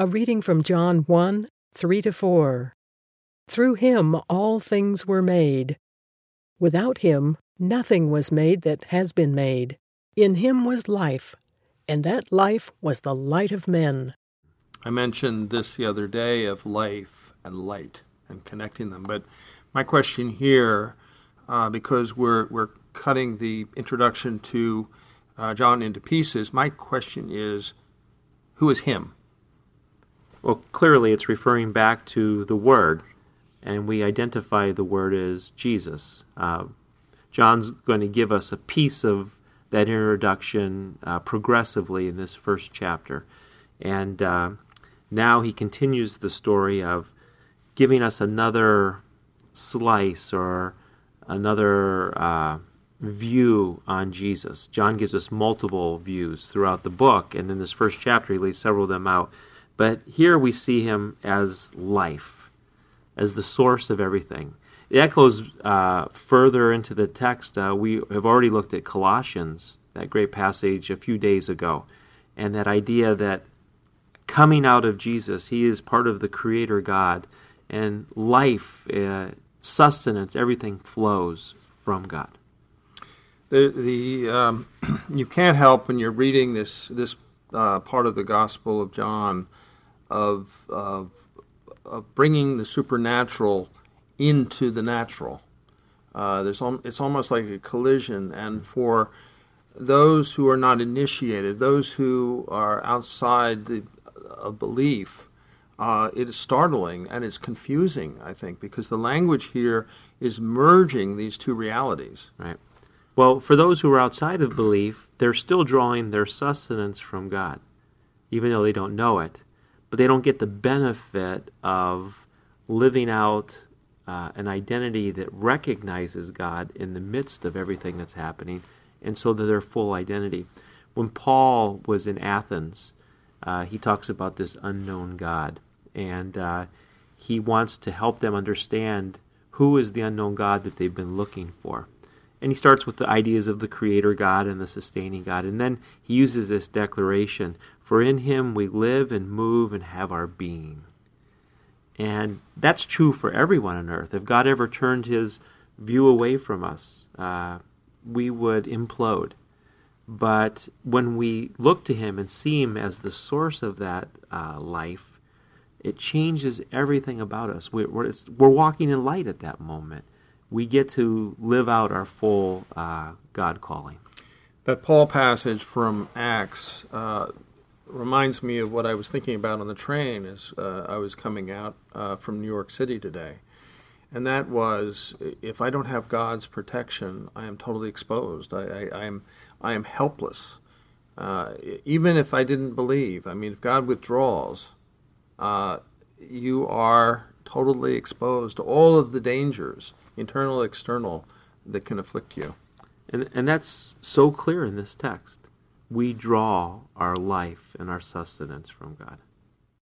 A reading from John 1 3 to 4. Through him all things were made. Without him nothing was made that has been made. In him was life, and that life was the light of men. I mentioned this the other day of life and light and connecting them, but my question here, uh, because we're we're cutting the introduction to uh, John into pieces, my question is, who is him? Well, clearly it's referring back to the Word, and we identify the Word as Jesus. Uh, John's going to give us a piece of that introduction uh, progressively in this first chapter. And uh, now he continues the story of giving us another slice or another uh, view on Jesus. John gives us multiple views throughout the book, and in this first chapter, he lays several of them out. But here we see him as life, as the source of everything. It echoes uh, further into the text. Uh, we have already looked at Colossians, that great passage, a few days ago, and that idea that coming out of Jesus, he is part of the Creator God, and life, uh, sustenance, everything flows from God. The, the um, you can't help when you're reading this this uh, part of the Gospel of John of, of, of bringing the supernatural into the natural. Uh, there's al- it's almost like a collision, and for those who are not initiated, those who are outside the, of belief, uh, it is startling and it's confusing, I think, because the language here is merging these two realities. Right. Well, for those who are outside of belief, they're still drawing their sustenance from God, even though they don't know it but they don't get the benefit of living out uh, an identity that recognizes God in the midst of everything that's happening, and so that their full identity. When Paul was in Athens, uh, he talks about this unknown God, and uh, he wants to help them understand who is the unknown God that they've been looking for. And he starts with the ideas of the creator God and the sustaining God. And then he uses this declaration For in him we live and move and have our being. And that's true for everyone on earth. If God ever turned his view away from us, uh, we would implode. But when we look to him and see him as the source of that uh, life, it changes everything about us. We're, we're, we're walking in light at that moment we get to live out our full uh, God calling. That Paul passage from Acts uh, reminds me of what I was thinking about on the train as uh, I was coming out uh, from New York City today. And that was if I don't have God's protection, I am totally exposed. I, I, I am, I am helpless. Uh, even if I didn't believe, I mean, if God withdraws, uh, you are totally exposed to all of the dangers internal, external, that can afflict you. And, and that's so clear in this text. We draw our life and our sustenance from God.